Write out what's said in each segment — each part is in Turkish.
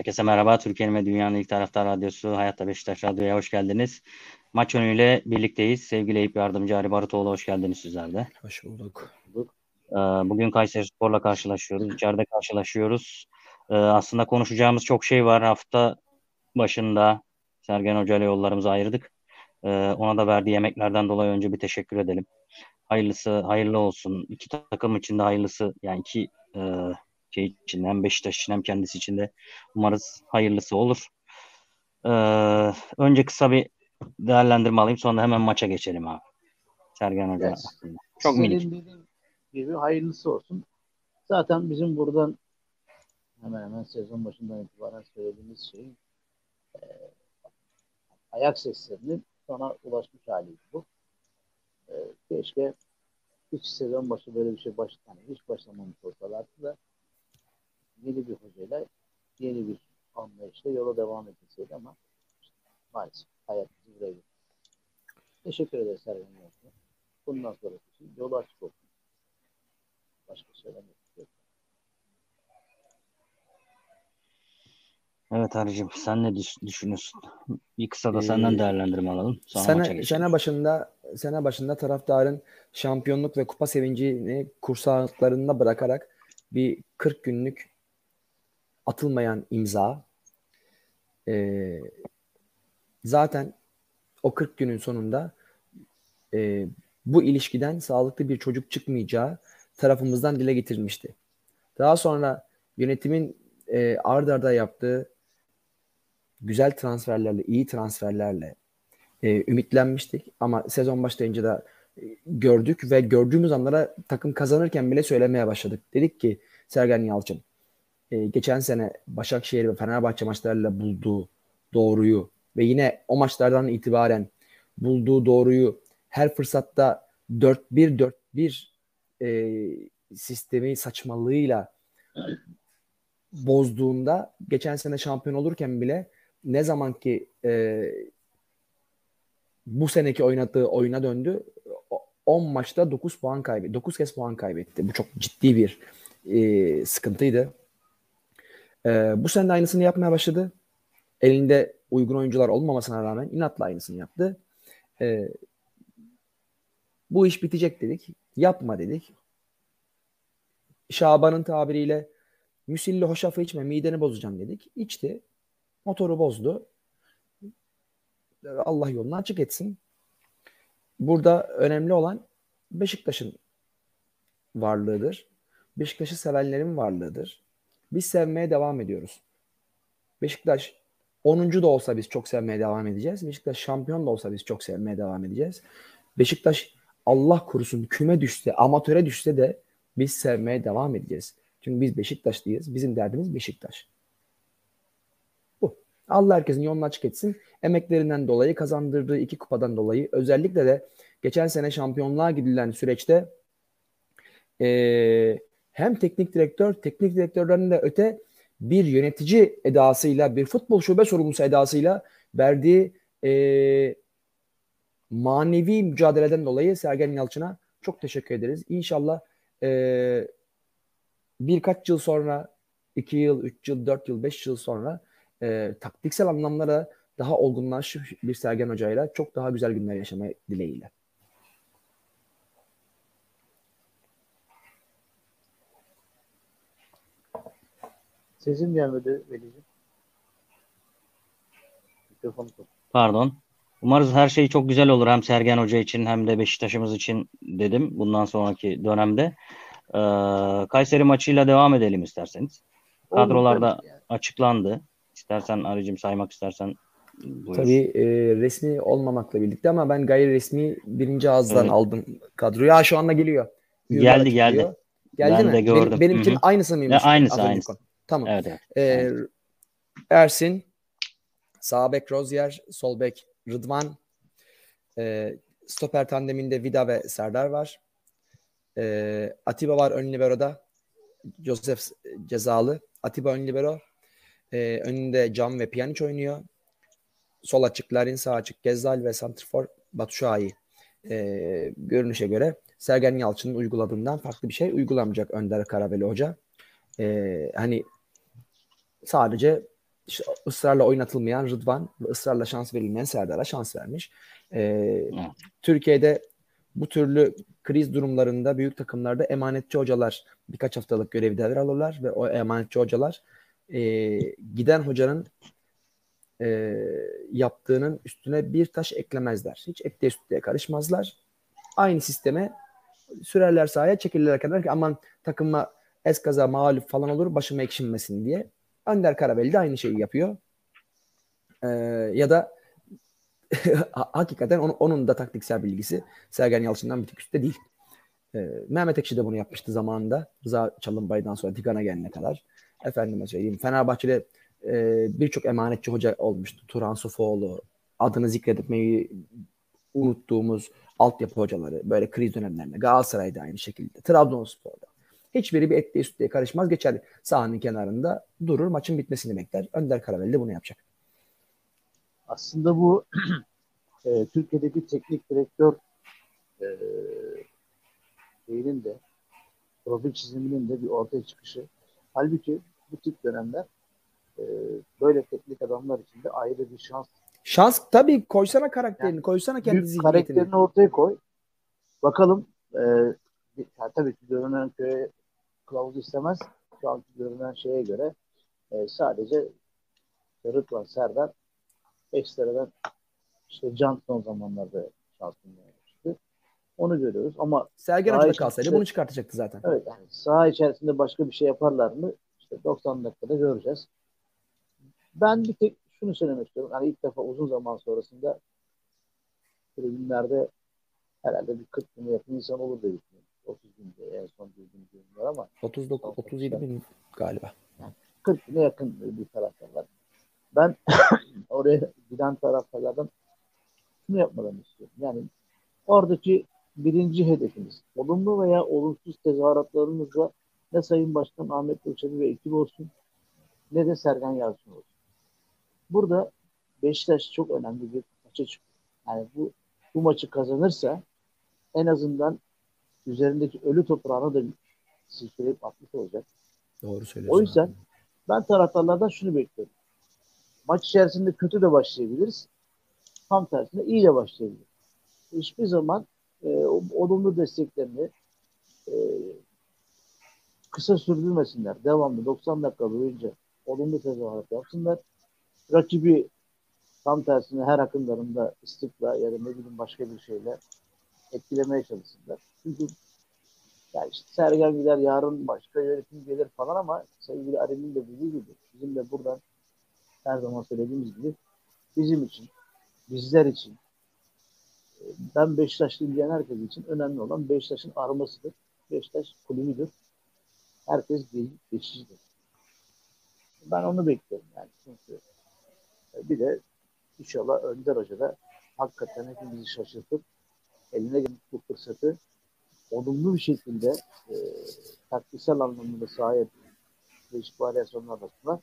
Herkese merhaba. Türkiye'nin ve dünyanın ilk taraftar radyosu Hayatta Beşiktaş Radyo'ya hoş geldiniz. Maç önüyle birlikteyiz. Sevgili Eyüp Yardımcı Ali Barutoğlu hoş geldiniz sizler de. Hoş bulduk. Ee, bugün Kayseri Spor'la karşılaşıyoruz. İçeride karşılaşıyoruz. Ee, aslında konuşacağımız çok şey var. Hafta başında Sergen Hoca ile yollarımızı ayırdık. Ee, ona da verdiği yemeklerden dolayı önce bir teşekkür edelim. Hayırlısı, hayırlı olsun. İki takım için de hayırlısı. Yani iki e, şey için hem Beşiktaş için hem kendisi için de umarız hayırlısı olur. Ee, önce kısa bir değerlendirme alayım sonra hemen maça geçelim abi. Sergen Hoca Evet. hakkında. Çok minik. gibi hayırlısı olsun. Zaten bizim buradan hemen hemen sezon başından itibaren söylediğimiz şey e, ayak seslerinin sona ulaşmış haliydi bu. E, keşke hiç sezon başı böyle bir şey baş, yani hiç başlamamış olsalardı da yeni bir hocayla yeni bir anlayışla yola devam edilseydi ama işte maalesef hayat bizi buraya getirdi. Teşekkür ederiz Sergen Yalçın'a. Bundan sonraki için yolu açık olsun. Başka söylemek yok. Evet Arıcığım sen ne düş- düşünüyorsun? Bir kısa da Ee, senden değerlendirme alalım. Sonra Sene, sene başında sene başında taraftarın şampiyonluk ve kupa sevincini kursaklarında bırakarak bir 40 günlük atılmayan imza. Ee, zaten o 40 günün sonunda e, bu ilişkiden sağlıklı bir çocuk çıkmayacağı tarafımızdan dile getirilmişti. Daha sonra yönetimin e, ard arda yaptığı güzel transferlerle, iyi transferlerle e, ümitlenmiştik. Ama sezon başlayınca da e, gördük ve gördüğümüz anlara takım kazanırken bile söylemeye başladık. Dedik ki Sergen Yalçın e, geçen sene Başakşehir ve Fenerbahçe maçlarıyla bulduğu doğruyu ve yine o maçlardan itibaren bulduğu doğruyu her fırsatta 4-1-4-1 e, sistemi saçmalığıyla bozduğunda geçen sene şampiyon olurken bile ne zaman ki e, bu seneki oynadığı oyuna döndü 10 maçta 9 puan kaybetti. 9 kez puan kaybetti. Bu çok ciddi bir e, sıkıntıydı. E, bu sene de aynısını yapmaya başladı. Elinde uygun oyuncular olmamasına rağmen inatla aynısını yaptı. E, bu iş bitecek dedik. Yapma dedik. Şaban'ın tabiriyle müsilli hoşafı içme mideni bozacağım dedik. İçti. Motoru bozdu. Allah yolunu açık etsin. Burada önemli olan Beşiktaş'ın varlığıdır. Beşiktaş'ı sevenlerin varlığıdır. Biz sevmeye devam ediyoruz. Beşiktaş 10. da olsa biz çok sevmeye devam edeceğiz. Beşiktaş şampiyon da olsa biz çok sevmeye devam edeceğiz. Beşiktaş Allah korusun küme düşse, amatöre düşse de biz sevmeye devam edeceğiz. Çünkü biz Beşiktaşlıyız. Bizim derdimiz Beşiktaş. Bu. Allah herkesin yolunu açık etsin. Emeklerinden dolayı, kazandırdığı iki kupadan dolayı özellikle de geçen sene şampiyonluğa gidilen süreçte eee, hem teknik direktör, teknik direktörlerin de öte bir yönetici edasıyla, bir futbol şube sorumlusu edasıyla verdiği eee, manevi mücadeleden dolayı Sergen Yalçın'a çok teşekkür ederiz. İnşallah eee, birkaç yıl sonra, iki yıl, üç yıl, dört yıl, beş yıl sonra eee, taktiksel anlamlara daha olgunlaşmış bir Sergen Hoca'yla çok daha güzel günler yaşamayı dileğiyle. Sesim gelmedi Veli'ciğim. Mikrofonu tut. Pardon. Umarız her şey çok güzel olur hem Sergen Hoca için hem de Beşiktaş'ımız için dedim bundan sonraki dönemde. Ee, Kayseri maçıyla devam edelim isterseniz. Kadrolarda yani. açıklandı. İstersen Arıcım saymak istersen buyur. Tabii e, resmi olmamakla birlikte ama ben gayri resmi birinci ağızdan Evet. aldım kadroyu. Ha şu anda geliyor. Yurda Geldi, geldi. Geldi Ben mi? de Benim- gördüm. benimkinin Hı hı. aynısı mıymış? Ya, aynısı, aynısı. konu? Tamam. Evet evet. Ee, Ersin, sağ bek Rozier, sol bek Rıdvan, e, stoper tandeminde Vida ve Serdar var. E, Atiba var ön libero'da. Josef cezalı. Atiba ön libero. E, önünde Cam ve Pjanic oynuyor. Sol açık Larin, sağ açık Gezzal ve Santrfor Batshuayi. E, görünüşe göre Sergen Yalçın'ın uyguladığından farklı bir şey uygulamayacak Önder Karabeli Hoca. E, hani sadece işte ısrarla oynatılmayan Rıdvan ve ısrarla şans verilmeyen Serdar'a şans vermiş. Ee. Türkiye'de bu türlü kriz durumlarında büyük takımlarda emanetçi hocalar birkaç haftalık görevdeler alırlar ve o emanetçi hocalar e, giden hocanın e, yaptığının üstüne bir taş eklemezler. Hiç etliye sütlüye karışmazlar. Aynı sisteme sürerler sahaya çekilirler kadar ki aman takıma eskaza mağlup falan olur başıma ekşinmesin diye. Önder Karabeli de aynı şeyi yapıyor. Ee, ya da hakikaten onun, onun da taktiksel bilgisi Sergen Yalçın'dan bir tık üstte değil. Ee, Mehmet Ekşi de bunu yapmıştı zamanında. Rıza Çalınbay'dan sonra Tigan'a gelene kadar. Efendime söyleyeyim. Fenerbahçe'de e, birçok emanetçi hoca olmuştu. Turan Sofoğlu, adını zikretmeyi unuttuğumuz altyapı hocaları böyle kriz dönemlerinde. Galatasaray'da aynı şekilde. Trabzonspor'da. Hiçbiri bir etliye sütlüye karışmaz. Geçer sahanın kenarında durur. Maçın bitmesini bekler. Önder Karaveli de bunu yapacak. Aslında bu e, Türkiye'deki teknik direktör e, şeyinin de profil çiziminin de bir ortaya çıkışı. Halbuki bu tip dönemler e, böyle teknik adamlar için de ayrı bir şans. Şans tabii koysana karakterini, yani, koysana kendi zihniyetini. Karakterini ortaya koy. Bakalım e, yani tabii ki görünen köye kılavuz istemez. Şu anki görünen şeye göre e, sadece Rıdvan Serdar ekstradan işte Can son zamanlarda şans bulmaya Onu görüyoruz ama Sergen Hoca kalsaydı bunu çıkartacaktı zaten. Evet yani saha içerisinde başka bir şey yaparlar mı? İşte 90 dakikada göreceğiz. Ben bir tek şunu söylemek istiyorum. Hani ilk defa uzun zaman sonrasında tribünlerde herhalde bir 40 bin yakın insan olur diye. 30 bin en son bildiğim var ama 39 37 bin galiba. Yani 40 bine yakın bir taraftar var. Ben oraya giden taraftarlardan şunu yapmalarını istiyorum. Yani oradaki birinci hedefimiz olumlu veya olumsuz tezahüratlarımızla ne Sayın Başkan Ahmet Göçeli ve ekibi olsun ne de Sergen Yalçın olsun. Burada Beşiktaş çok önemli bir maça çıkıyor. Yani bu bu maçı kazanırsa en azından üzerindeki ölü toprağına da silkeleyip atmış olacak. Doğru söylüyorsun. O yüzden ben taraftarlardan şunu bekliyorum. Maç içerisinde kötü de başlayabiliriz. Tam tersine iyi de başlayabiliriz. Hiçbir zaman e, olumlu desteklerini e, kısa sürdürmesinler. Devamlı 90 dakika boyunca olumlu tezahürat yapsınlar. Rakibi tam tersine her akınlarında istikla ya da ne bileyim başka bir şeyle etkilemeye çalışsınlar. Çünkü yani işte Sergen gider yarın başka yönetim gelir falan ama sevgili Arim'in de dediği gibi bizim de buradan her zaman söylediğimiz gibi bizim için, bizler için ben Beşiktaşlıyım diyen herkes için önemli olan Beşiktaş'ın armasıdır. Beşiktaş kulübüdür. Herkes geçicidir. Ben onu bekliyorum yani. Çünkü bir de inşallah Önder Hoca da hakikaten hepimizi şaşırtıp eline gelmiş bu fırsatı olumlu bir şekilde e, taktiksel anlamında sahip değişik varyasyonlar arasında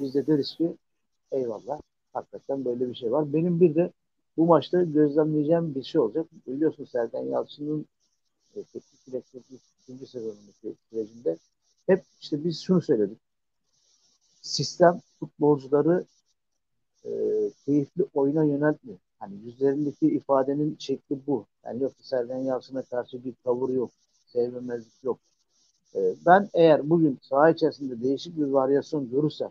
biz de deriz ki eyvallah hakikaten böyle bir şey var. Benim bir de bu maçta gözlemleyeceğim bir şey olacak. Biliyorsun Sergen Yalçın'ın e, teknik direktörlük ikinci sezonundaki sürecinde hep işte biz şunu söyledik. Sistem futbolcuları e, keyifli oyuna yöneltmiyor. Hani yüzlerindeki ifadenin şekli bu. Yani yok Sergen Yalçın'a karşı bir tavır yok. Sevmemezlik yok. E, ben eğer bugün saha içerisinde değişik bir varyasyon görürsem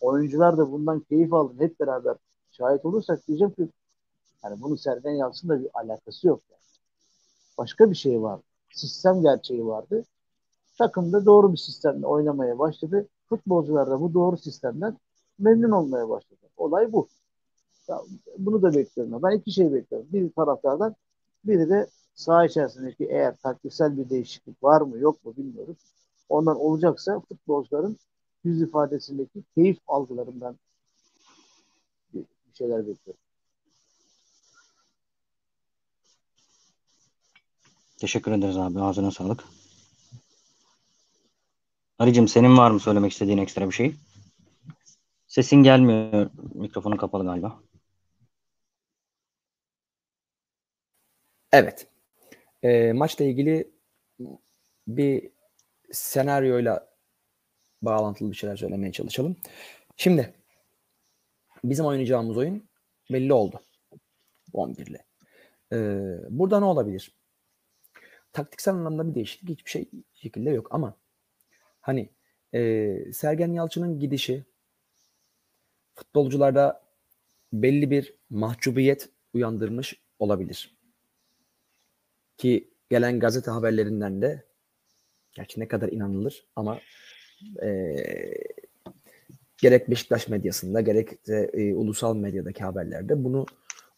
oyuncular da bundan keyif aldı. Hep beraber şahit olursak diyeceğim ki yani bunun Sergen Yalçın'la bir alakası yok. Yani. Başka bir şey var. Sistem gerçeği vardı. Takım da doğru bir sistemle oynamaya başladı. Futbolcular da bu doğru sistemden memnun olmaya başladı. Olay bu. Ya, bunu da bekliyorum. Ben iki şey bekliyorum. Bir taraftardan biri de saha içerisindeki eğer taktiksel bir değişiklik var mı yok mu bilmiyoruz. Ondan olacaksa futbolcuların yüz ifadesindeki keyif algılarından bir şeyler bekliyorum. Teşekkür ederiz abi. Ağzına sağlık. Ali'cim senin var mı söylemek istediğin ekstra bir şey? Sesin gelmiyor. Mikrofonun kapalı galiba. Evet. E, maçla ilgili bir senaryoyla bağlantılı bir şeyler söylemeye çalışalım. Şimdi bizim oynayacağımız oyun belli oldu. 11'li. Ee, burada ne olabilir? Taktiksel anlamda bir değişiklik hiçbir şey şekilde yok ama hani e, Sergen Yalçın'ın gidişi futbolcularda belli bir mahcubiyet uyandırmış olabilir. Ki gelen gazete haberlerinden de gerçi ne kadar inanılır ama e, gerek Beşiktaş medyasında gerek de e, ulusal medyadaki haberlerde bunu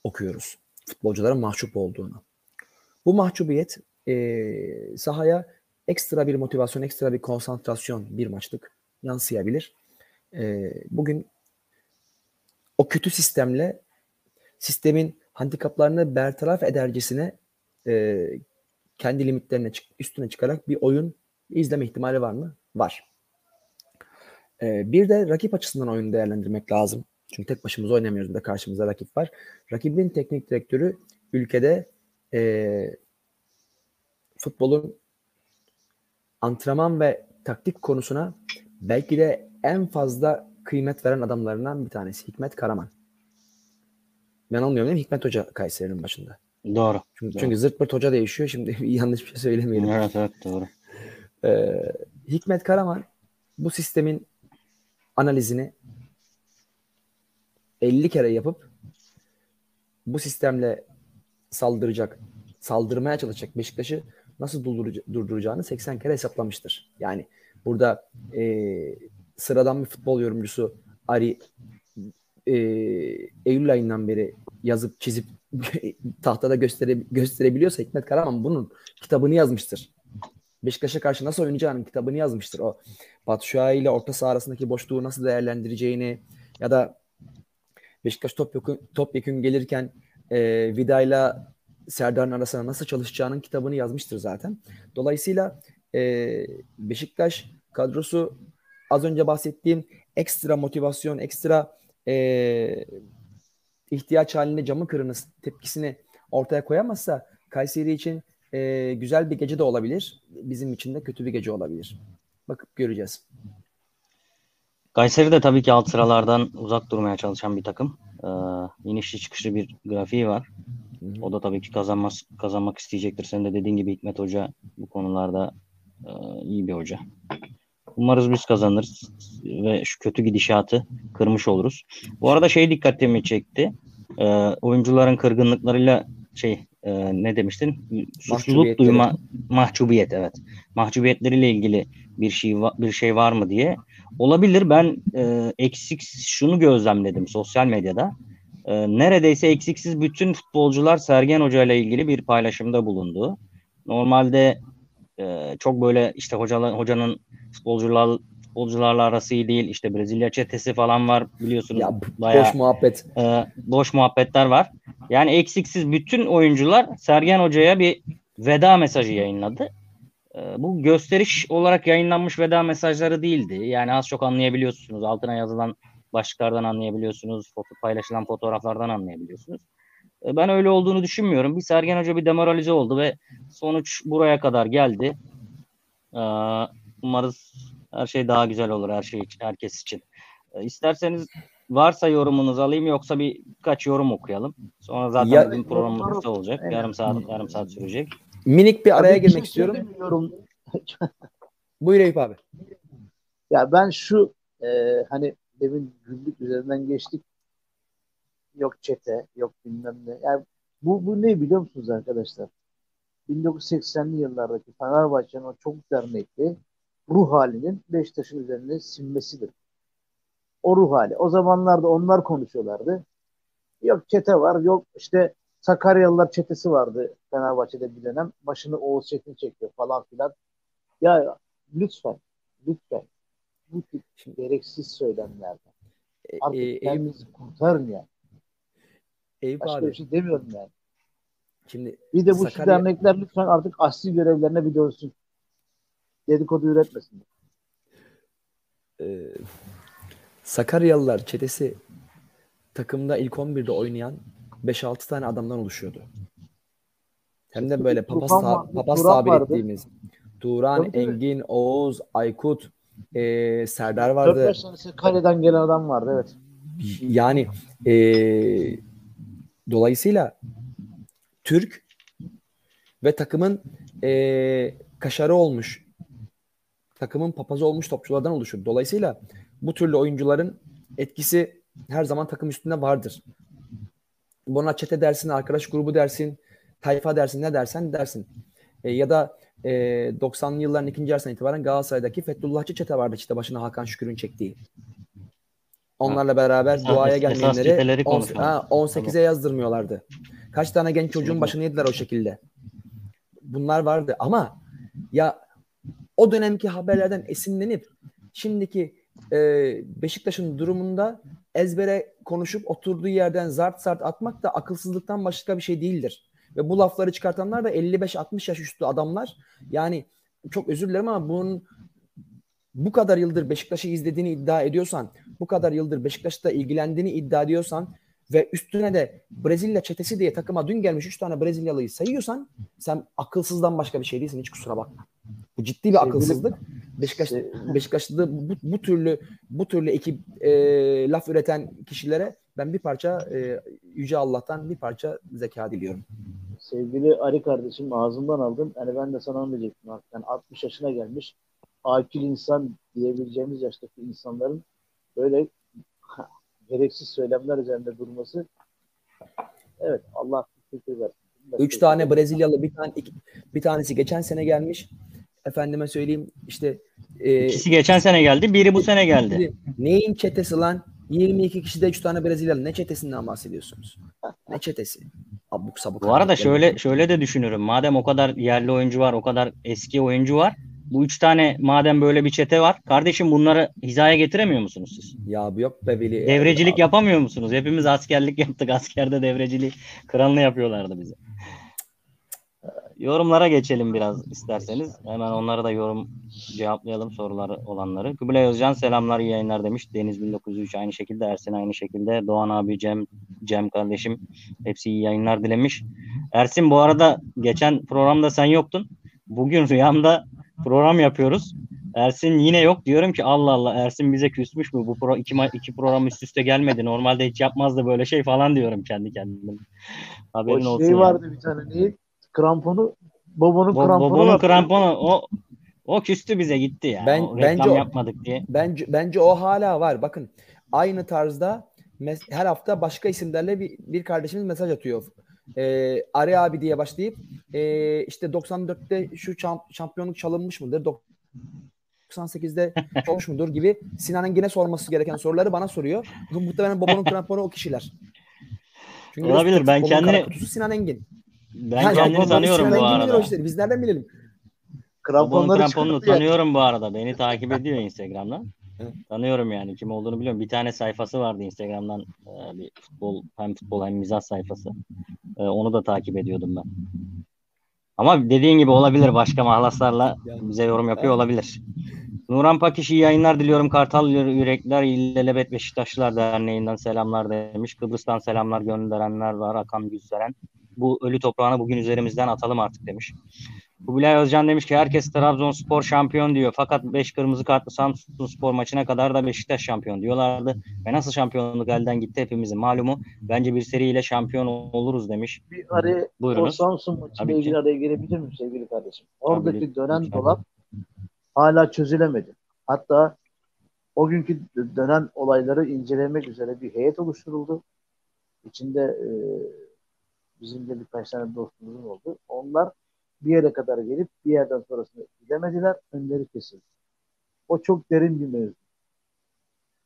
okuyoruz. Futbolcuların mahcup olduğunu. Bu mahcubiyet e, sahaya ekstra bir motivasyon, ekstra bir konsantrasyon bir maçlık yansıyabilir. E, bugün o kötü sistemle sistemin handikaplarını bertaraf edercesine e, kendi limitlerine üstüne çıkarak bir oyun izleme ihtimali var mı? Var. E, bir de rakip açısından oyunu değerlendirmek lazım. Çünkü tek başımıza oynamıyoruz. Bir de karşımızda rakip var. Rakibin teknik direktörü ülkede e, futbolun antrenman ve taktik konusuna belki de en fazla kıymet veren adamlarından bir tanesi Hikmet Karaman. Ben olmuyorum değil mi? Hikmet Hoca Kayseri'nin başında. Doğru. Çünkü, doğru. çünkü zırt pırt hoca değişiyor. Şimdi yanlış bir şey söylemeyelim. Evet evet doğru. Ee, Hikmet Karaman bu sistemin analizini 50 kere yapıp bu sistemle saldıracak, saldırmaya çalışacak Beşiktaş'ı nasıl durduracağını 80 kere hesaplamıştır. Yani burada e, sıradan bir futbol yorumcusu Ari e, Eylül ayından beri yazıp çizip tahtada göstere, gösterebiliyorsa Hikmet Karaman bunun kitabını yazmıştır. Beşiktaş'a karşı nasıl oynayacağının kitabını yazmıştır. O Batu ile orta saha arasındaki boşluğu nasıl değerlendireceğini ya da Beşiktaş top yakın, top yakın gelirken e, Vida ile Serdar'ın arasına nasıl çalışacağının kitabını yazmıştır zaten. Dolayısıyla e, Beşiktaş kadrosu az önce bahsettiğim ekstra motivasyon, ekstra e, ihtiyaç halinde camı kırınız tepkisini ortaya koyamazsa Kayseri için e, güzel bir gece de olabilir. Bizim için de kötü bir gece olabilir. Bakıp göreceğiz. Kayseri de tabii ki alt sıralardan uzak durmaya çalışan bir takım. Ee, inişli çıkışlı bir grafiği var. O da tabii ki kazanmaz, kazanmak isteyecektir. Sen de dediğin gibi Hikmet Hoca bu konularda e, iyi bir hoca. Umarız biz kazanırız ve şu kötü gidişatı kırmış oluruz. Bu arada şey dikkatimi çekti. Ee, oyuncuların kırgınlıklarıyla şey e, ne demiştin? Suçluluk duyma mahcubiyet evet. Mahcubiyetleriyle ilgili bir şey bir şey var mı diye. Olabilir. Ben e, eksik şunu gözlemledim sosyal medyada. E, neredeyse eksiksiz bütün futbolcular Sergen Hoca ile ilgili bir paylaşımda bulundu. Normalde e, çok böyle işte hocalar, hocanın futbolcular futbolcularla arası iyi değil. İşte Brezilya çetesi falan var biliyorsunuz. Ya, bayağı, boş muhabbet. E, boş muhabbetler var. Yani eksiksiz bütün oyuncular Sergen Hoca'ya bir veda mesajı yayınladı. E, bu gösteriş olarak yayınlanmış veda mesajları değildi. Yani az çok anlayabiliyorsunuz. Altına yazılan başlıklardan anlayabiliyorsunuz. Foto, paylaşılan fotoğraflardan anlayabiliyorsunuz. E, ben öyle olduğunu düşünmüyorum. Bir Sergen Hoca bir demoralize oldu ve sonuç buraya kadar geldi. E, umarız her şey daha güzel olur her şey için, herkes için. E, isterseniz varsa yorumunuzu alayım yoksa bir kaç yorum okuyalım. Sonra zaten ya, bugün programımız kısa olacak. Evet. Yarım saat yarım saat sürecek. Minik bir araya Tabii girmek şey istiyorum. Buyur Eyüp abi. Ya ben şu e, hani demin güldük üzerinden geçtik. Yok çete, yok bilmem ne. Yani bu, bu ne biliyor musunuz arkadaşlar? 1980'li yıllardaki Fenerbahçe'nin o çok dernekli ruh halinin Beşiktaş'ın üzerine sinmesidir. O ruh hali. O zamanlarda onlar konuşuyorlardı. Yok çete var, yok işte Sakaryalılar çetesi vardı Fenerbahçe'de bir dönem. Başını Oğuz Çetin çekiyor falan filan. Ya lütfen, lütfen bu tip gereksiz söylemlerden e, artık e, kendinizi e, kurtarın yani. Eyüp Başka abi. bir şey demiyorum yani. Şimdi bir de bu Sakarya... dernekler lütfen artık asli görevlerine bir dönsün. Dedikodu üretmesin. Ee, Sakaryalılar çetesi takımda ilk 11'de oynayan 5-6 tane adamdan oluşuyordu. Hem de böyle papaz, ta- papaz tabir ettiğimiz Turan, Engin, Oğuz, Aykut e, Serdar vardı. 4-5 tanesi kaleden gelen adam vardı evet. Yani e, dolayısıyla Türk ve takımın e, kaşarı olmuş takımın papazı olmuş topçulardan oluşur. Dolayısıyla bu türlü oyuncuların etkisi her zaman takım üstünde vardır. Buna çete dersin, arkadaş grubu dersin, tayfa dersin, ne dersen dersin. E, ya da e, 90'lı yılların ikinci yarısından itibaren Galatasaray'daki Fethullahçı çete vardı işte başına Hakan Şükür'ün çektiği. Onlarla beraber Esas- duaya gelmeyenleri çeteleri on- konuşalım. ha, 18'e yazdırmıyorlardı. Kaç tane genç çocuğun başını yediler o şekilde. Bunlar vardı ama ya o dönemki haberlerden esinlenip şimdiki e, Beşiktaş'ın durumunda ezbere konuşup oturduğu yerden zart zart atmak da akılsızlıktan başka bir şey değildir. Ve bu lafları çıkartanlar da 55-60 yaş üstü adamlar. Yani çok özür dilerim ama bunun bu kadar yıldır Beşiktaş'ı izlediğini iddia ediyorsan, bu kadar yıldır Beşiktaş'ta ilgilendiğini iddia ediyorsan ve üstüne de Brezilya çetesi diye takıma dün gelmiş 3 tane Brezilyalıyı sayıyorsan sen akılsızdan başka bir şey değilsin hiç kusura bakma. Bu ciddi bir akılsızlık. Beşiktaş Beşiktaş'ta bu, bu türlü bu türlü ekip e, laf üreten kişilere ben bir parça e, yüce Allah'tan bir parça zeka diliyorum. Sevgili Ali kardeşim ağzımdan aldım. Yani ben de sana artık. Yani 60 yaşına gelmiş akil insan diyebileceğimiz yaştaki insanların böyle gereksiz söylemler üzerinde durması evet Allah fikir versin. Üç tane Brezilyalı bir tane iki- bir tanesi geçen sene gelmiş. Efendime söyleyeyim işte e, İkisi geçen sene geldi, biri bu sene geldi. neyin çetesi lan? 22 kişide 3 tane Brezilyalı. Ne çetesinden bahsediyorsunuz? Ne çetesi? Abuk sabuk. Bu arada şöyle şöyle de düşünürüm. Madem o kadar yerli oyuncu var, o kadar eski oyuncu var. Bu üç tane madem böyle bir çete var. Kardeşim bunları hizaya getiremiyor musunuz siz? Ya bu yok be Veli. Devrecilik Ya, yapamıyor musunuz? Hepimiz askerlik yaptık. Askerde devreciliği kralını yapıyorlardı bize. Yorumlara geçelim biraz isterseniz. Hemen onları da yorum cevaplayalım soruları olanları. Kubilay Özcan selamlar iyi yayınlar demiş. Deniz 1903 aynı şekilde. Ersin aynı şekilde. Doğan abi, Cem, Cem kardeşim hepsi iyi yayınlar dilemiş. Ersin bu arada geçen programda sen yoktun. Bugün rüyamda program yapıyoruz. Ersin yine yok. Diyorum ki Allah Allah Ersin bize küsmüş mü? Bu pro iki, iki program üst üste gelmedi. Normalde hiç yapmazdı böyle şey falan diyorum kendi kendime. Haberin O olsun. şey yani. vardı bir tane neyi? Kramponu Bobo'nun Bo- kramponu Bobo'nun kramponu o o küstü bize gitti ya. Ben- o bence reklam o- yapmadık diye. Bence bence o hala var. Bakın aynı tarzda her hafta başka isimlerle bir, bir kardeşimiz mesaj atıyor. Ee, Ari abi diye başlayıp ee, işte 94'te şu şamp- şampiyonluk çalınmış mıdır? 98'de olmuş mudur gibi Sinan Engin'e sorması gereken soruları bana soruyor. Muhtemelen babanın kramponu o kişiler. Çünkü Olabilir, ben kendini- kutusu Sinan Engin. Ben Yani kendini tanıyorum Sinan bu Engin arada. işleri. Biz nereden bilelim? Kramponları kramponunu tanıyorum bu arada. Beni takip ediyor Instagram'dan. Tanıyorum yani kim olduğunu biliyorum. Bir tane sayfası vardı Instagram'dan e, bir futbol hem futbol hem mizah sayfası. E, onu da takip ediyordum ben. Ama dediğin gibi olabilir başka mahlaslarla bize yorum yapıyor olabilir. Nuran Pakiş iyi yayınlar diliyorum. Kartal Yürekler İllelebet Beşiktaşlılar Derneği'nden selamlar demiş. Kıbrıs'tan selamlar gönderenler var. Akan Güzseren. Bu ölü toprağını bugün üzerimizden atalım artık demiş. Kubilay Özcan demiş ki herkes Trabzonspor şampiyon diyor. Fakat 5 kırmızı kartlı Samsun Spor maçına kadar da Beşiktaş şampiyon diyorlardı. Ve nasıl şampiyonluk elden gitti hepimizin malumu. Bence bir seriyle şampiyon oluruz demiş. Bir araya o Buyurunuz. Samsun Tabii maçıyla ilgili araya girebilir miyim sevgili kardeşim? Oradaki Tabii, dönen dolap hala çözülemedi. Hatta o günkü dönen olayları incelemek üzere bir heyet oluşturuldu. İçinde e, bizim de birkaç tane dostumuzun oldu. Onlar bir yere kadar gelip bir yerden sonrasını gidemediler. Önleri kesildi. O çok derin bir mevzu.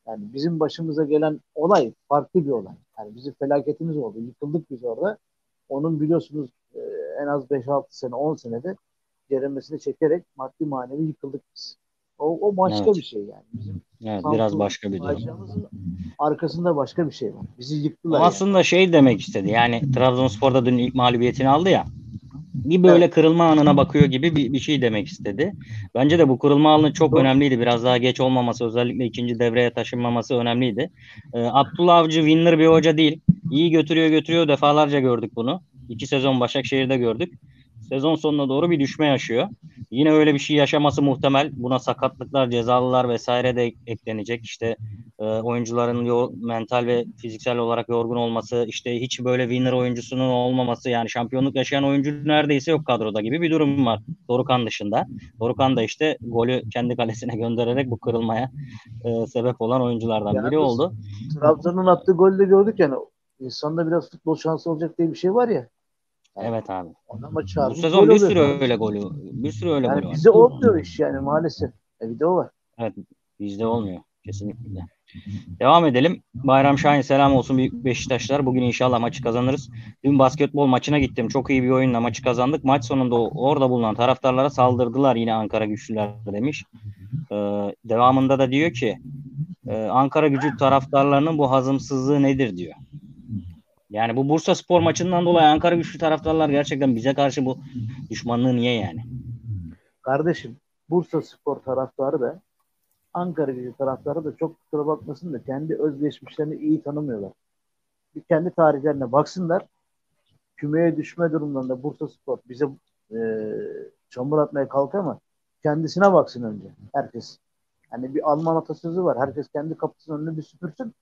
Yani bizim başımıza gelen olay farklı bir olay. Yani bizim felaketimiz oldu. Yıkıldık biz orada. Onun biliyorsunuz e, en az 5-6 sene 10 senede ceremesini çekerek maddi manevi yıkıldık biz. O, o başka Evet. bir şey yani. Bizim Evet, Samsun biraz başka bir durum. arkasında başka bir şey var. Bizi yıktılar yani. Aslında şey demek istedi. Yani Trabzonspor'da dün ilk mağlubiyetini aldı ya. Bir böyle kırılma anına bakıyor gibi bir, bir şey demek istedi. Bence de bu kırılma anı çok Doğru. önemliydi. Biraz daha geç olmaması, özellikle ikinci devreye taşınmaması önemliydi. Ee, Abdullah Avcı winner bir hoca değil. İyi götürüyor götürüyor. Defalarca gördük bunu. İki sezon Başakşehir'de gördük. Sezon sonuna doğru bir düşme yaşıyor. Yine öyle bir şey yaşaması muhtemel. Buna sakatlıklar, cezalılar vesaire de eklenecek. İşte e, oyuncuların yor- mental ve fiziksel olarak yorgun olması, işte hiç böyle winner oyuncusunun olmaması yani şampiyonluk yaşayan oyuncu neredeyse yok kadroda gibi bir durum var. Dorukan dışında. Dorukan da işte golü kendi kalesine göndererek bu kırılmaya e, sebep olan oyunculardan Yani biri oldu. Trabzon'un attığı golde gördük yani insanda biraz futbol şansı olacak diye bir şey var ya. Evet abi. Ona maç Bu çağırmış. sezon bir sürü oluyor. öyle golü, bir sürü öyle golü Yani var. bize olmuyor iş yani maalesef. E, bir de o var. Bizde olmuyor. Kesinlikle. Devam edelim. Bayram Şahin selam olsun büyük Beşiktaşlar. Bugün inşallah maçı kazanırız. Dün basketbol maçına gittim. Çok iyi bir oyunla maçı kazandık. Maç sonunda orada bulunan taraftarlara saldırdılar yine Ankara güçlüler demiş. Ee, devamında da diyor ki e, Ankara gücü taraftarlarının bu hazımsızlığı nedir diyor. Yani bu Bursa Spor maçından dolayı Ankara güçlü taraftarlar gerçekten bize karşı bu düşmanlığı niye yani? Kardeşim Bursa Spor taraftarı da Ankara gücü taraftarı da çok kusura bakmasın da kendi özgeçmişlerini iyi tanımıyorlar. Bir kendi tarihlerine baksınlar. Kümeye düşme durumlarında Bursa Spor bize e, çamur atmaya kalkar ama kendisine baksın önce herkes. Yani bir Alman atasözü var. Herkes kendi kapısının önünü bir süpürsün.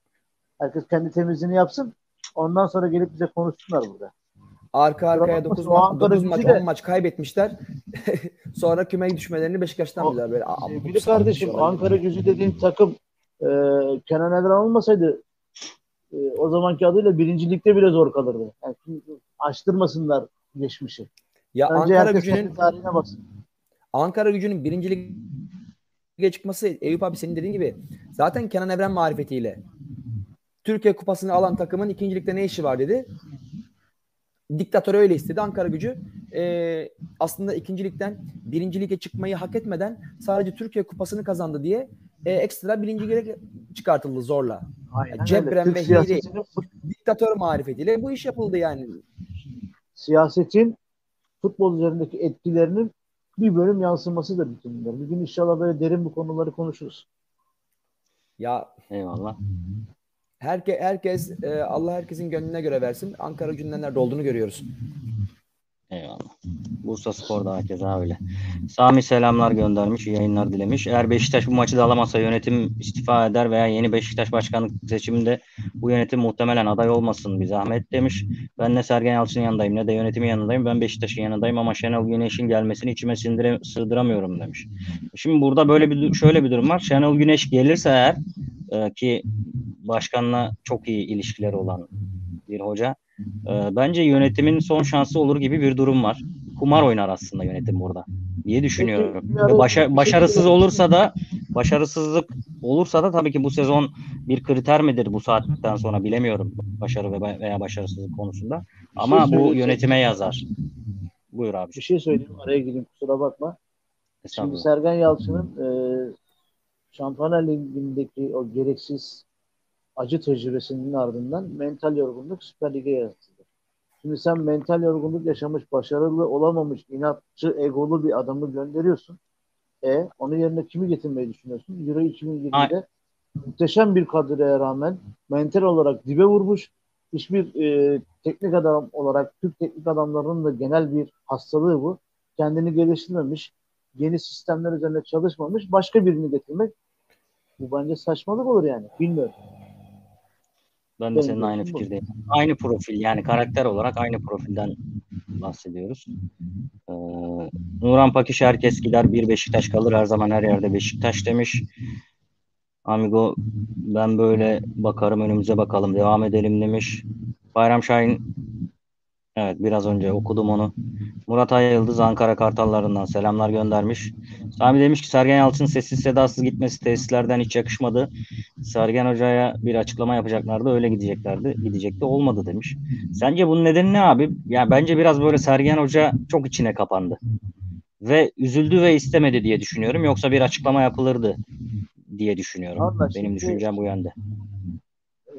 Herkes kendi temizliğini yapsın. Ondan sonra gelip bize konuşsunlar burada. Arka arkaya bakma, 9 o Ankara maç, de- 10 maç kaybetmişler. Sonra küme düşmelerini Beşiktaş'tan biliyorlar. Böyle, bu Sevgili kardeşim şey. Ankara gücü dediğin takım e, Kenan Evren olmasaydı e, o zamanki adıyla birinci ligde bile zor kalırdı. Yani açtırmasınlar geçmişi. Ya Önce Ankara gücünün tarihine baksın. Ankara gücünün birinci lige çıkması Eyüp abi senin dediğin gibi zaten Kenan Evren marifetiyle Türkiye kupasını alan takımın ikincilikte ne işi var dedi. Diktatör öyle istedi. Ankara gücü e, aslında ikincilikten birinci lige çıkmayı hak etmeden sadece Türkiye kupasını kazandı diye e, ekstra birinci lige çıkartıldı zorla. Aynen Cebren öyle. ve fut- Diktatör marifetiyle bu iş yapıldı yani. siyasetin futbol üzerindeki etkilerinin bir bölüm yansımasıdır bütün bunlar. Bir gün inşallah böyle derin bu konuları konuşuruz. Ya Eyvallah. Herke, herkes e, Allah herkesin gönlüne göre versin. Ankara nerede olduğunu görüyoruz. Eyvallah. Bursa Spor'da herkese öyle. Sami selamlar göndermiş, yayınlar dilemiş. Eğer Beşiktaş bu maçı da alamazsa yönetim istifa eder veya yeni Beşiktaş başkanlık seçiminde bu yönetim muhtemelen aday olmasın bir zahmet demiş. Ben ne Sergen Yalçın'ın yanındayım ne de yönetimin yanındayım. Ben Beşiktaş'ın yanındayım ama Şenol Güneş'in gelmesini içime sindire, sığdıramıyorum demiş. Şimdi burada böyle bir şöyle bir durum var. Şenol Güneş gelirse eğer e, ki başkanla çok iyi ilişkileri olan bir hoca ee, bence yönetimin son şansı olur gibi bir durum var. Kumar oynar aslında yönetim burada diye düşünüyorum. Başa- şey başarısız olursa da başarısızlık olursa da tabii ki bu sezon bir kriter midir bu saatten sonra bilemiyorum başarı ve veya başarısızlık konusunda. Ama bu söyleyeyim. yönetime yazar. Buyur abi. Bir şey söyleyeyim araya gireyim kusura bakma. Şimdi. Sergen Yalçın'ın e, Şampiyonlar Ligi'ndeki o gereksiz acı tecrübesinin ardından mental yorgunluk Süper Lig'e yansıdı. Şimdi sen mental yorgunluk yaşamış, başarılı olamamış, inatçı, egolu bir adamı gönderiyorsun. E onun yerine kimi getirmeyi düşünüyorsun? Euro 2020'de muhteşem bir kadroya rağmen mental olarak dibe vurmuş. Hiçbir e, teknik adam olarak Türk teknik adamlarının da genel bir hastalığı bu. Kendini geliştirmemiş, yeni sistemler üzerine çalışmamış, başka birini getirmek bu bence saçmalık olur yani. Bilmiyorum. Ben de senin aynı fikirdeyim. Aynı profil yani karakter olarak aynı profilden bahsediyoruz. Ee, Nuran Pakiş herkes gider bir Beşiktaş kalır her zaman her yerde Beşiktaş demiş. Amigo ben böyle bakarım önümüze bakalım devam edelim demiş. Bayram Şahin evet biraz önce okudum onu. Murat Ay Yıldız Ankara Kartallarından selamlar göndermiş. Sami demiş ki Sergen Yalçın sessiz sedasız gitmesi tesislerden hiç yakışmadı. Sergen Hoca'ya bir açıklama yapacaklardı öyle gideceklerdi. Gidecekti olmadı demiş. Sence bunun nedeni ne abi? Ya bence biraz böyle Sergen Hoca çok içine kapandı. Ve üzüldü ve istemedi diye düşünüyorum. Yoksa bir açıklama yapılırdı diye düşünüyorum. Vallahi Benim düşüncem bu yönde.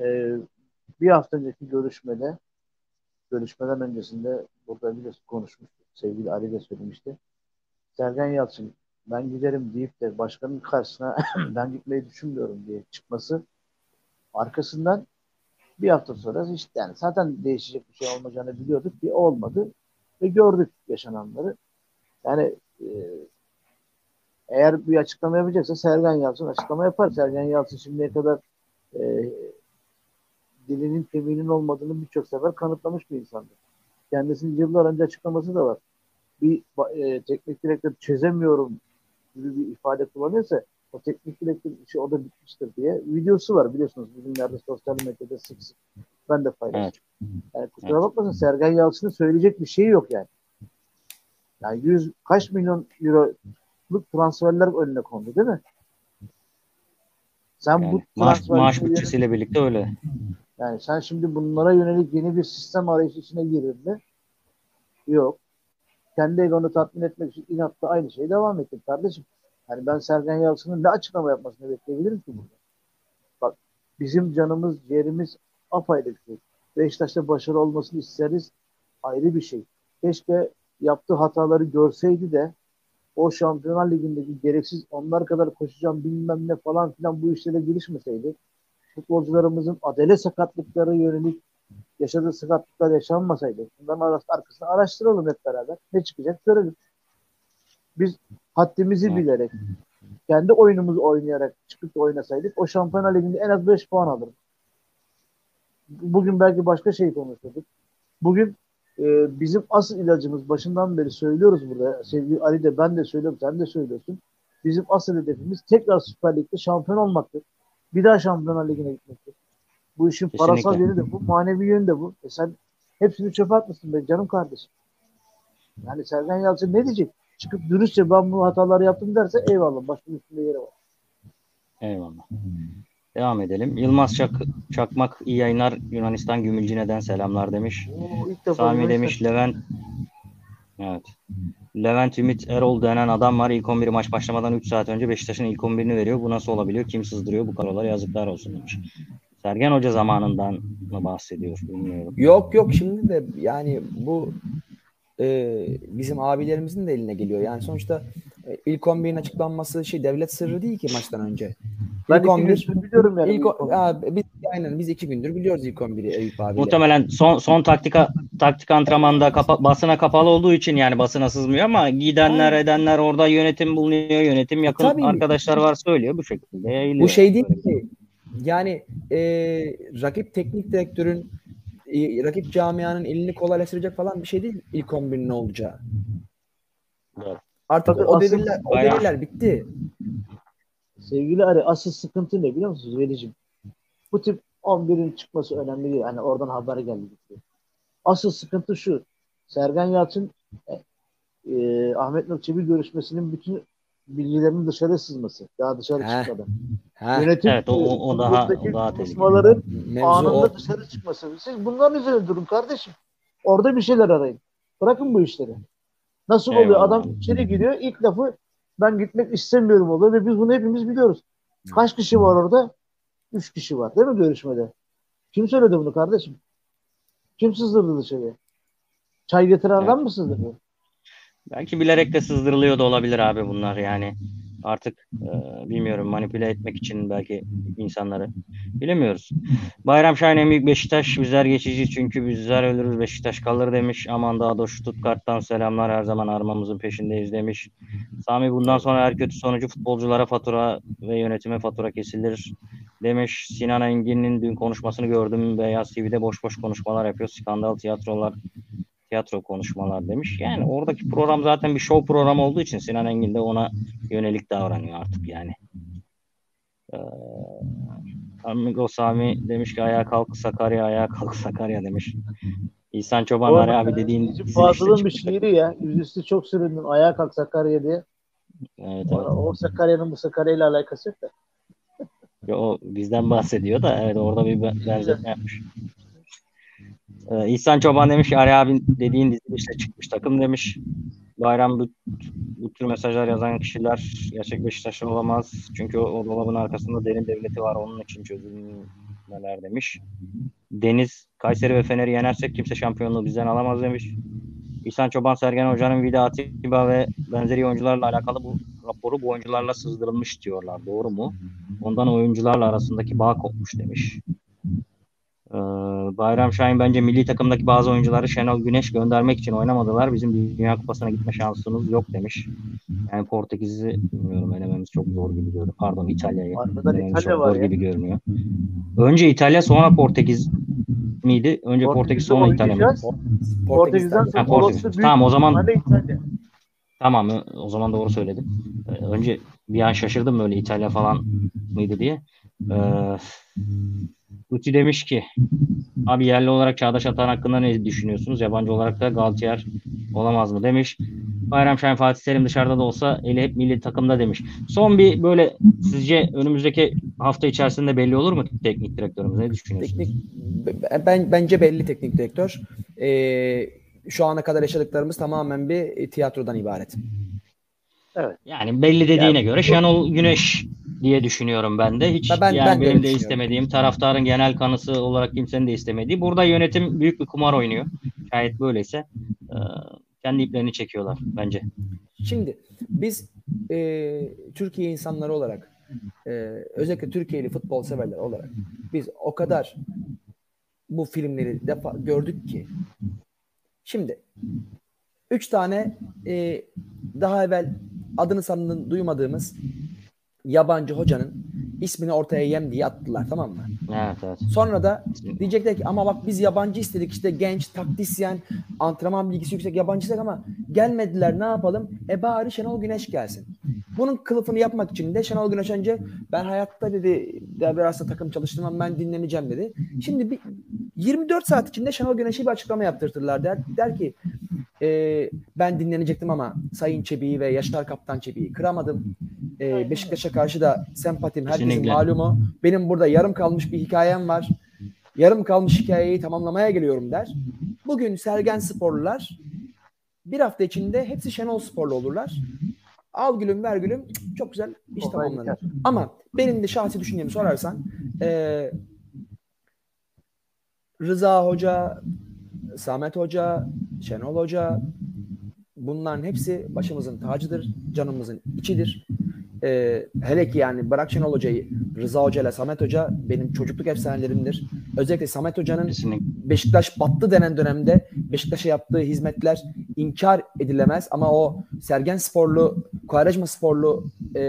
Ee, bir hafta önceki görüşmede görüşmeden öncesinde burada biliyorsun konuşmuştuk. Sevgili Ali de söylemişti. Sergen Yalçın ben giderim deyip de başkanın karşısına ben gitmeyi düşünmüyorum diye çıkması arkasından bir hafta sonra işte yani zaten değişecek bir şey olmayacağını biliyorduk ki olmadı. ve gördük yaşananları. Yani e, eğer bir açıklama yapacaksa Sergen Yalçın açıklama yapar. Sergen Yalçın şimdiye kadar e, dilinin kemiğinin olmadığını birçok sefer kanıtlamış bir insandır. Kendisinin yıllar önce açıklaması da var. Bir e, teknik direktör çözemiyorum gibi bir ifade kullanıyorsa o teknik direktör işi o da bitmiştir diye videosu var biliyorsunuz bugünlerde sosyal medyada sık sık ben de paylaştım. Evet. Yani kusura bakmasın Sergen Yalçın'ın söyleyecek bir şeyi yok yani. Yani yüz kaç milyon euroluk transferler önüne kondu değil mi? Sen yani bu maaş, maaş bütçesiyle birlikte öyle. Yani sen şimdi bunlara yönelik yeni bir sistem arayışı içine girdin mi? Yok. Kendi egonu tatmin etmek için inatla aynı şeyi devam ettin kardeşim. Yani ben Sergen Yalçın'ın ne açıklama yapmasını bekleyebilirim ki burada? Bak bizim canımız, ciğerimiz apayrı bir şey. Beşiktaş'ta başarı olmasını isteriz. Ayrı bir şey. Keşke yaptığı hataları görseydi de o Şampiyonlar Ligi'ndeki gereksiz onlar kadar koşacağım bilmem ne falan filan bu işlere girişmeseydi futbolcularımızın adele sakatlıkları yönelik yaşadığı sakatlıklar yaşanmasaydı bunların arkasını araştıralım hep beraber. Ne çıkacak görelim. Biz haddimizi bilerek kendi oyunumuzu oynayarak çıkıp oynasaydık o Şampiyonlar Ligi'nde en az 5 puan alırdık. Bugün belki başka şey konuşurduk. Bugün e, bizim asıl ilacımız başından beri söylüyoruz burada. Sevgili Ali de ben de söylüyorum sen de söylüyorsun. Bizim asıl hedefimiz tekrar Süper Lig'de şampiyon olmaktır. Bir daha Şampiyonlar Ligi'ne gitmektir. Bu işin Kesinlikle. parasal yönü de bu, manevi yönü de bu. E sen hepsini çöpe atmışsın be canım kardeşim. Yani Sergen Yalçın ne diyecek? Çıkıp dürüstçe ben bu hataları yaptım derse eyvallah. Başka üstünde yeri var. Eyvallah. Devam edelim. Yılmaz Çak Çakmak iyi yayınlar Yunanistan Gümülcine'den selamlar demiş. Oo, Sami demiş Levent Evet. Levent Ümit Erol denen adam var. İlk 11 maç başlamadan 3 saat önce Beşiktaş'ın ilk 11'ini veriyor. Bu nasıl olabiliyor? Kim sızdırıyor bu karolara? Yazıklar olsun demiş. Sergen Hoca zamanından mı bahsediyor bilmiyorum. Yok yok şimdi de yani bu e, bizim abilerimizin de eline geliyor. Yani sonuçta e, ilk 11'in açıklanması şey devlet sırrı değil ki maçtan önce. Ben ilk 11 biliyorum yani. Ilk, ilk ya, biz, aynen biz iki gündür biliyoruz ilk 11'i Eyüp abi. Muhtemelen son son taktika taktik antrenmanda kapa, basına kapalı olduğu için yani basına sızmıyor ama gidenler aynen. edenler orada yönetim bulunuyor. Yönetim yakın Tabii. arkadaşlar var söylüyor bu şekilde yayılıyor. Bu şey değil ki yani e, rakip teknik direktörün e, rakip camianın elini kolaylaştıracak falan bir şey değil ilk 11'in olacağı. Evet. Artık Tabii o devirler, o devirler bitti. Sevgili Ari asıl sıkıntı ne biliyor musunuz Velicim? Bu tip 11'in çıkması önemli değil. Hani oradan haber geldi. Asıl sıkıntı şu. Sergen Yalçın e, e, Ahmet Nur Çebi görüşmesinin bütün bilgilerinin dışarı sızması. Daha dışarı He. çıkmadan. He. Yönetim evet, o, o, o daha, o daha konuşmaların anında o. dışarı çıkması. Siz bunların üzerine durun kardeşim. Orada bir şeyler arayın. Bırakın bu işleri. Nasıl Eyvallah. oluyor? Adam içeri giriyor. İlk lafı ben gitmek istemiyorum oluyor ve biz bunu hepimiz biliyoruz. Kaç kişi var orada? Üç kişi var değil mi görüşmede? Kim söyledi bunu kardeşim? Kim sızdırdı dışarıya? Çay getiren evet. adam mı sızdırdı? Belki bilerek de sızdırılıyor da olabilir abi bunlar yani artık e, bilmiyorum manipüle etmek için belki insanları bilemiyoruz. Bayram Şahin en büyük Beşiktaş bizler geçici çünkü bizler ölürüz Beşiktaş kalır demiş. Aman da Adoş Stuttgart'tan selamlar her zaman armamızın peşindeyiz demiş. Sami bundan sonra her kötü sonucu futbolculara fatura ve yönetime fatura kesilir demiş. Sinan Engin'in dün konuşmasını gördüm. Beyaz TV'de boş boş konuşmalar yapıyor. Skandal tiyatrolar tiyatro konuşmalar demiş. Yani oradaki program zaten bir show programı olduğu için Sinan Engin de ona yönelik davranıyor artık yani. Ee, Amigo Sami demiş ki ayağa kalk Sakarya ayağa kalk Sakarya demiş. İhsan Çoban Ari abi dediğin Fazıl'ın bir şiiri ya. Yüzüstü çok süründüm ayağa kalk Sakarya diye. Evet, evet. O Sakarya'nın bu Sakarya ile alakası yok da. o bizden bahsediyor da evet orada bir benzetme yapmış. Ee, İhsan Çoban demiş Ali abi dediğin dizilişle çıkmış takım demiş. Bayram bu, bu tür mesajlar yazan kişiler gerçek Beşiktaşlı olamaz. Çünkü o, o dolabın arkasında derin devleti var. Onun için çözülmeler demiş. Deniz, Kayseri ve Fener'i yenersek kimse şampiyonluğu bizden alamaz demiş. İhsan Çoban, Sergen Hoca'nın Vida Atiba ve benzeri oyuncularla alakalı bu raporu bu oyuncularla sızdırılmış diyorlar. Doğru mu? Ondan oyuncularla arasındaki bağ kopmuş demiş. Ee, Bayram Şahin bence milli takımdaki bazı oyuncuları Şenol Güneş göndermek için oynamadılar. Bizim Dünya Kupası'na gitme şansımız yok demiş. Yani Portekiz'i bilmiyorum elememiz çok zor gibi görünüyor. Pardon İtalya'yı. Elememiz İtalya çok var zor ya. gibi görünüyor. Önce İtalya sonra Portekiz miydi? Önce Portekiz sonra İtalya mı? oynayacağız. Portekiz'den sonra Portekiz. Tamam, o zaman-. Tamam o zaman doğru söyledim. Ee, Önce bir an şaşırdım böyle İtalya falan mıydı diye. Ee, Guti demiş ki abi yerli olarak Çağdaş Atan hakkında ne düşünüyorsunuz? Yabancı olarak da Galtier olamaz mı demiş. Bayram Şahin Fatih Terim dışarıda da olsa eli hep milli takımda demiş. Son bir böyle sizce önümüzdeki hafta içerisinde belli olur mu teknik direktörümüz? Ne düşünüyorsunuz? Teknik ben bence belli teknik direktör. Ee, şu ana kadar yaşadıklarımız tamamen bir tiyatrodan ibaret. Yani belli dediğine Yani göre Şenol Güneş diye düşünüyorum ben de. Hiç Ben- yani ben de benim de düşünüyorum. istemediğim, taraftarın genel kanısı olarak kimsenin de istemediği. Burada yönetim büyük bir kumar oynuyor. Şayet böyleyse e, kendi iplerini çekiyorlar bence. Şimdi biz e, Türkiye insanları olarak e, özellikle Türkiye'li futbol severler olarak biz o kadar bu filmleri defa gördük ki şimdi üç tane e, daha evvel adını sanını duymadığımız yabancı hocanın ismini ortaya yem diye attılar tamam mı? Evet evet. Sonra da diyecekler ki ama bak biz yabancı istedik işte genç, taktisyen, antrenman bilgisi yüksek yabancı istedik ama gelmediler ne yapalım? E bari Şenol Güneş gelsin. Bunun kılıfını yapmak için de Şenol Güneş önce ben hayatta dedi devre arasında takım çalıştırmam ben dinleneceğim dedi. Şimdi bir 24 saat içinde Şenol Güneş'e bir açıklama yaptırtırlar der, der ki e, ben dinlenecektim ama Sayın Çebi'yi ve Yaşar Kaptan Çebi'yi kıramadım. E, Beşiktaş'a karşı da sempatim herkesin Kesinlikle. malumu. Benim burada yarım kalmış bir hikayem var. Yarım kalmış hikayeyi tamamlamaya geliyorum der. Bugün Sergen Sporlular bir hafta içinde hepsi Şenol Sporlu olurlar. Al gülüm ver gülüm çok güzel iş tamamlanır. Ama benim de şahsi düşüncemi sorarsan e, Rıza Hoca, Samet Hoca, Şenol Hoca bunların hepsi başımızın tacıdır, canımızın içidir. Ee, hele ki yani bırak Şenol Hoca'yı, Rıza Hoca ile Samet Hoca benim çocukluk efsanelerimdir. Özellikle Samet Hoca'nın. Beşiktaş battı denen dönemde Beşiktaş'a yaptığı hizmetler inkar edilemez ama o Sergen Sporlu, Kuarejma Sporlu e,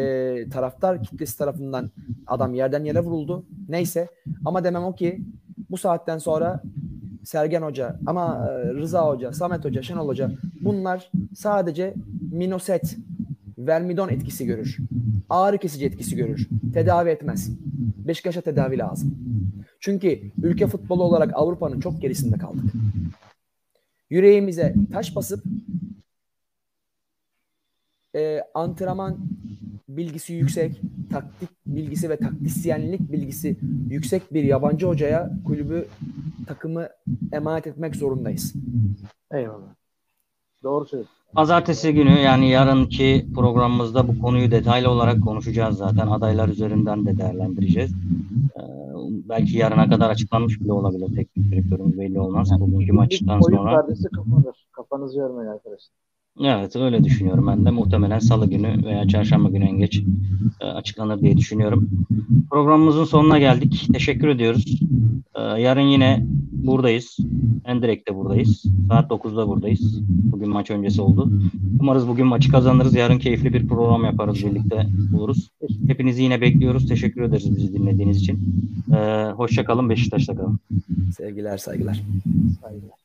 taraftar kitlesi tarafından adam yerden yere vuruldu. Neyse ama demem o ki bu saatten sonra Sergen Hoca ama e, Rıza Hoca, Samet Hoca, Şenol Hoca bunlar sadece minoset, vermidon etkisi görür. Ağrı kesici etkisi görür. Tedavi etmez. Beşiktaş'a tedavi lazım. Çünkü ülke futbolu olarak Avrupa'nın çok gerisinde kaldık. Yüreğimize taş basıp e, antrenman bilgisi yüksek, taktik bilgisi ve taktisyenlik bilgisi yüksek bir yabancı hocaya kulübü takımı emanet etmek zorundayız. Eyvallah. Doğru söylüyorsun. Pazartesi günü yani yarınki programımızda bu konuyu detaylı olarak konuşacağız zaten. Adaylar üzerinden de değerlendireceğiz. Ee, belki yarına kadar açıklanmış bile olabilir. Teknik direktörümüz belli olmaz. Bugünkü maçtan sonra. kapanır. Kafanızı yormayın arkadaşlar. Evet öyle düşünüyorum ben de. Muhtemelen salı günü veya çarşamba günü en geç e, açıklanır diye düşünüyorum. Programımızın sonuna geldik. Teşekkür ediyoruz. Ee, yarın yine buradayız. Endirek'te buradayız. Saat 9'da buradayız. Bugün maç öncesi oldu. Umarız bugün maçı kazanırız. Yarın keyifli bir program yaparız. Birlikte buluruz. Hepinizi yine bekliyoruz. Teşekkür ederiz bizi dinlediğiniz için. Ee, hoşça kalın. Beşiktaş'ta kalın. Sevgiler, saygılar. Saygılar.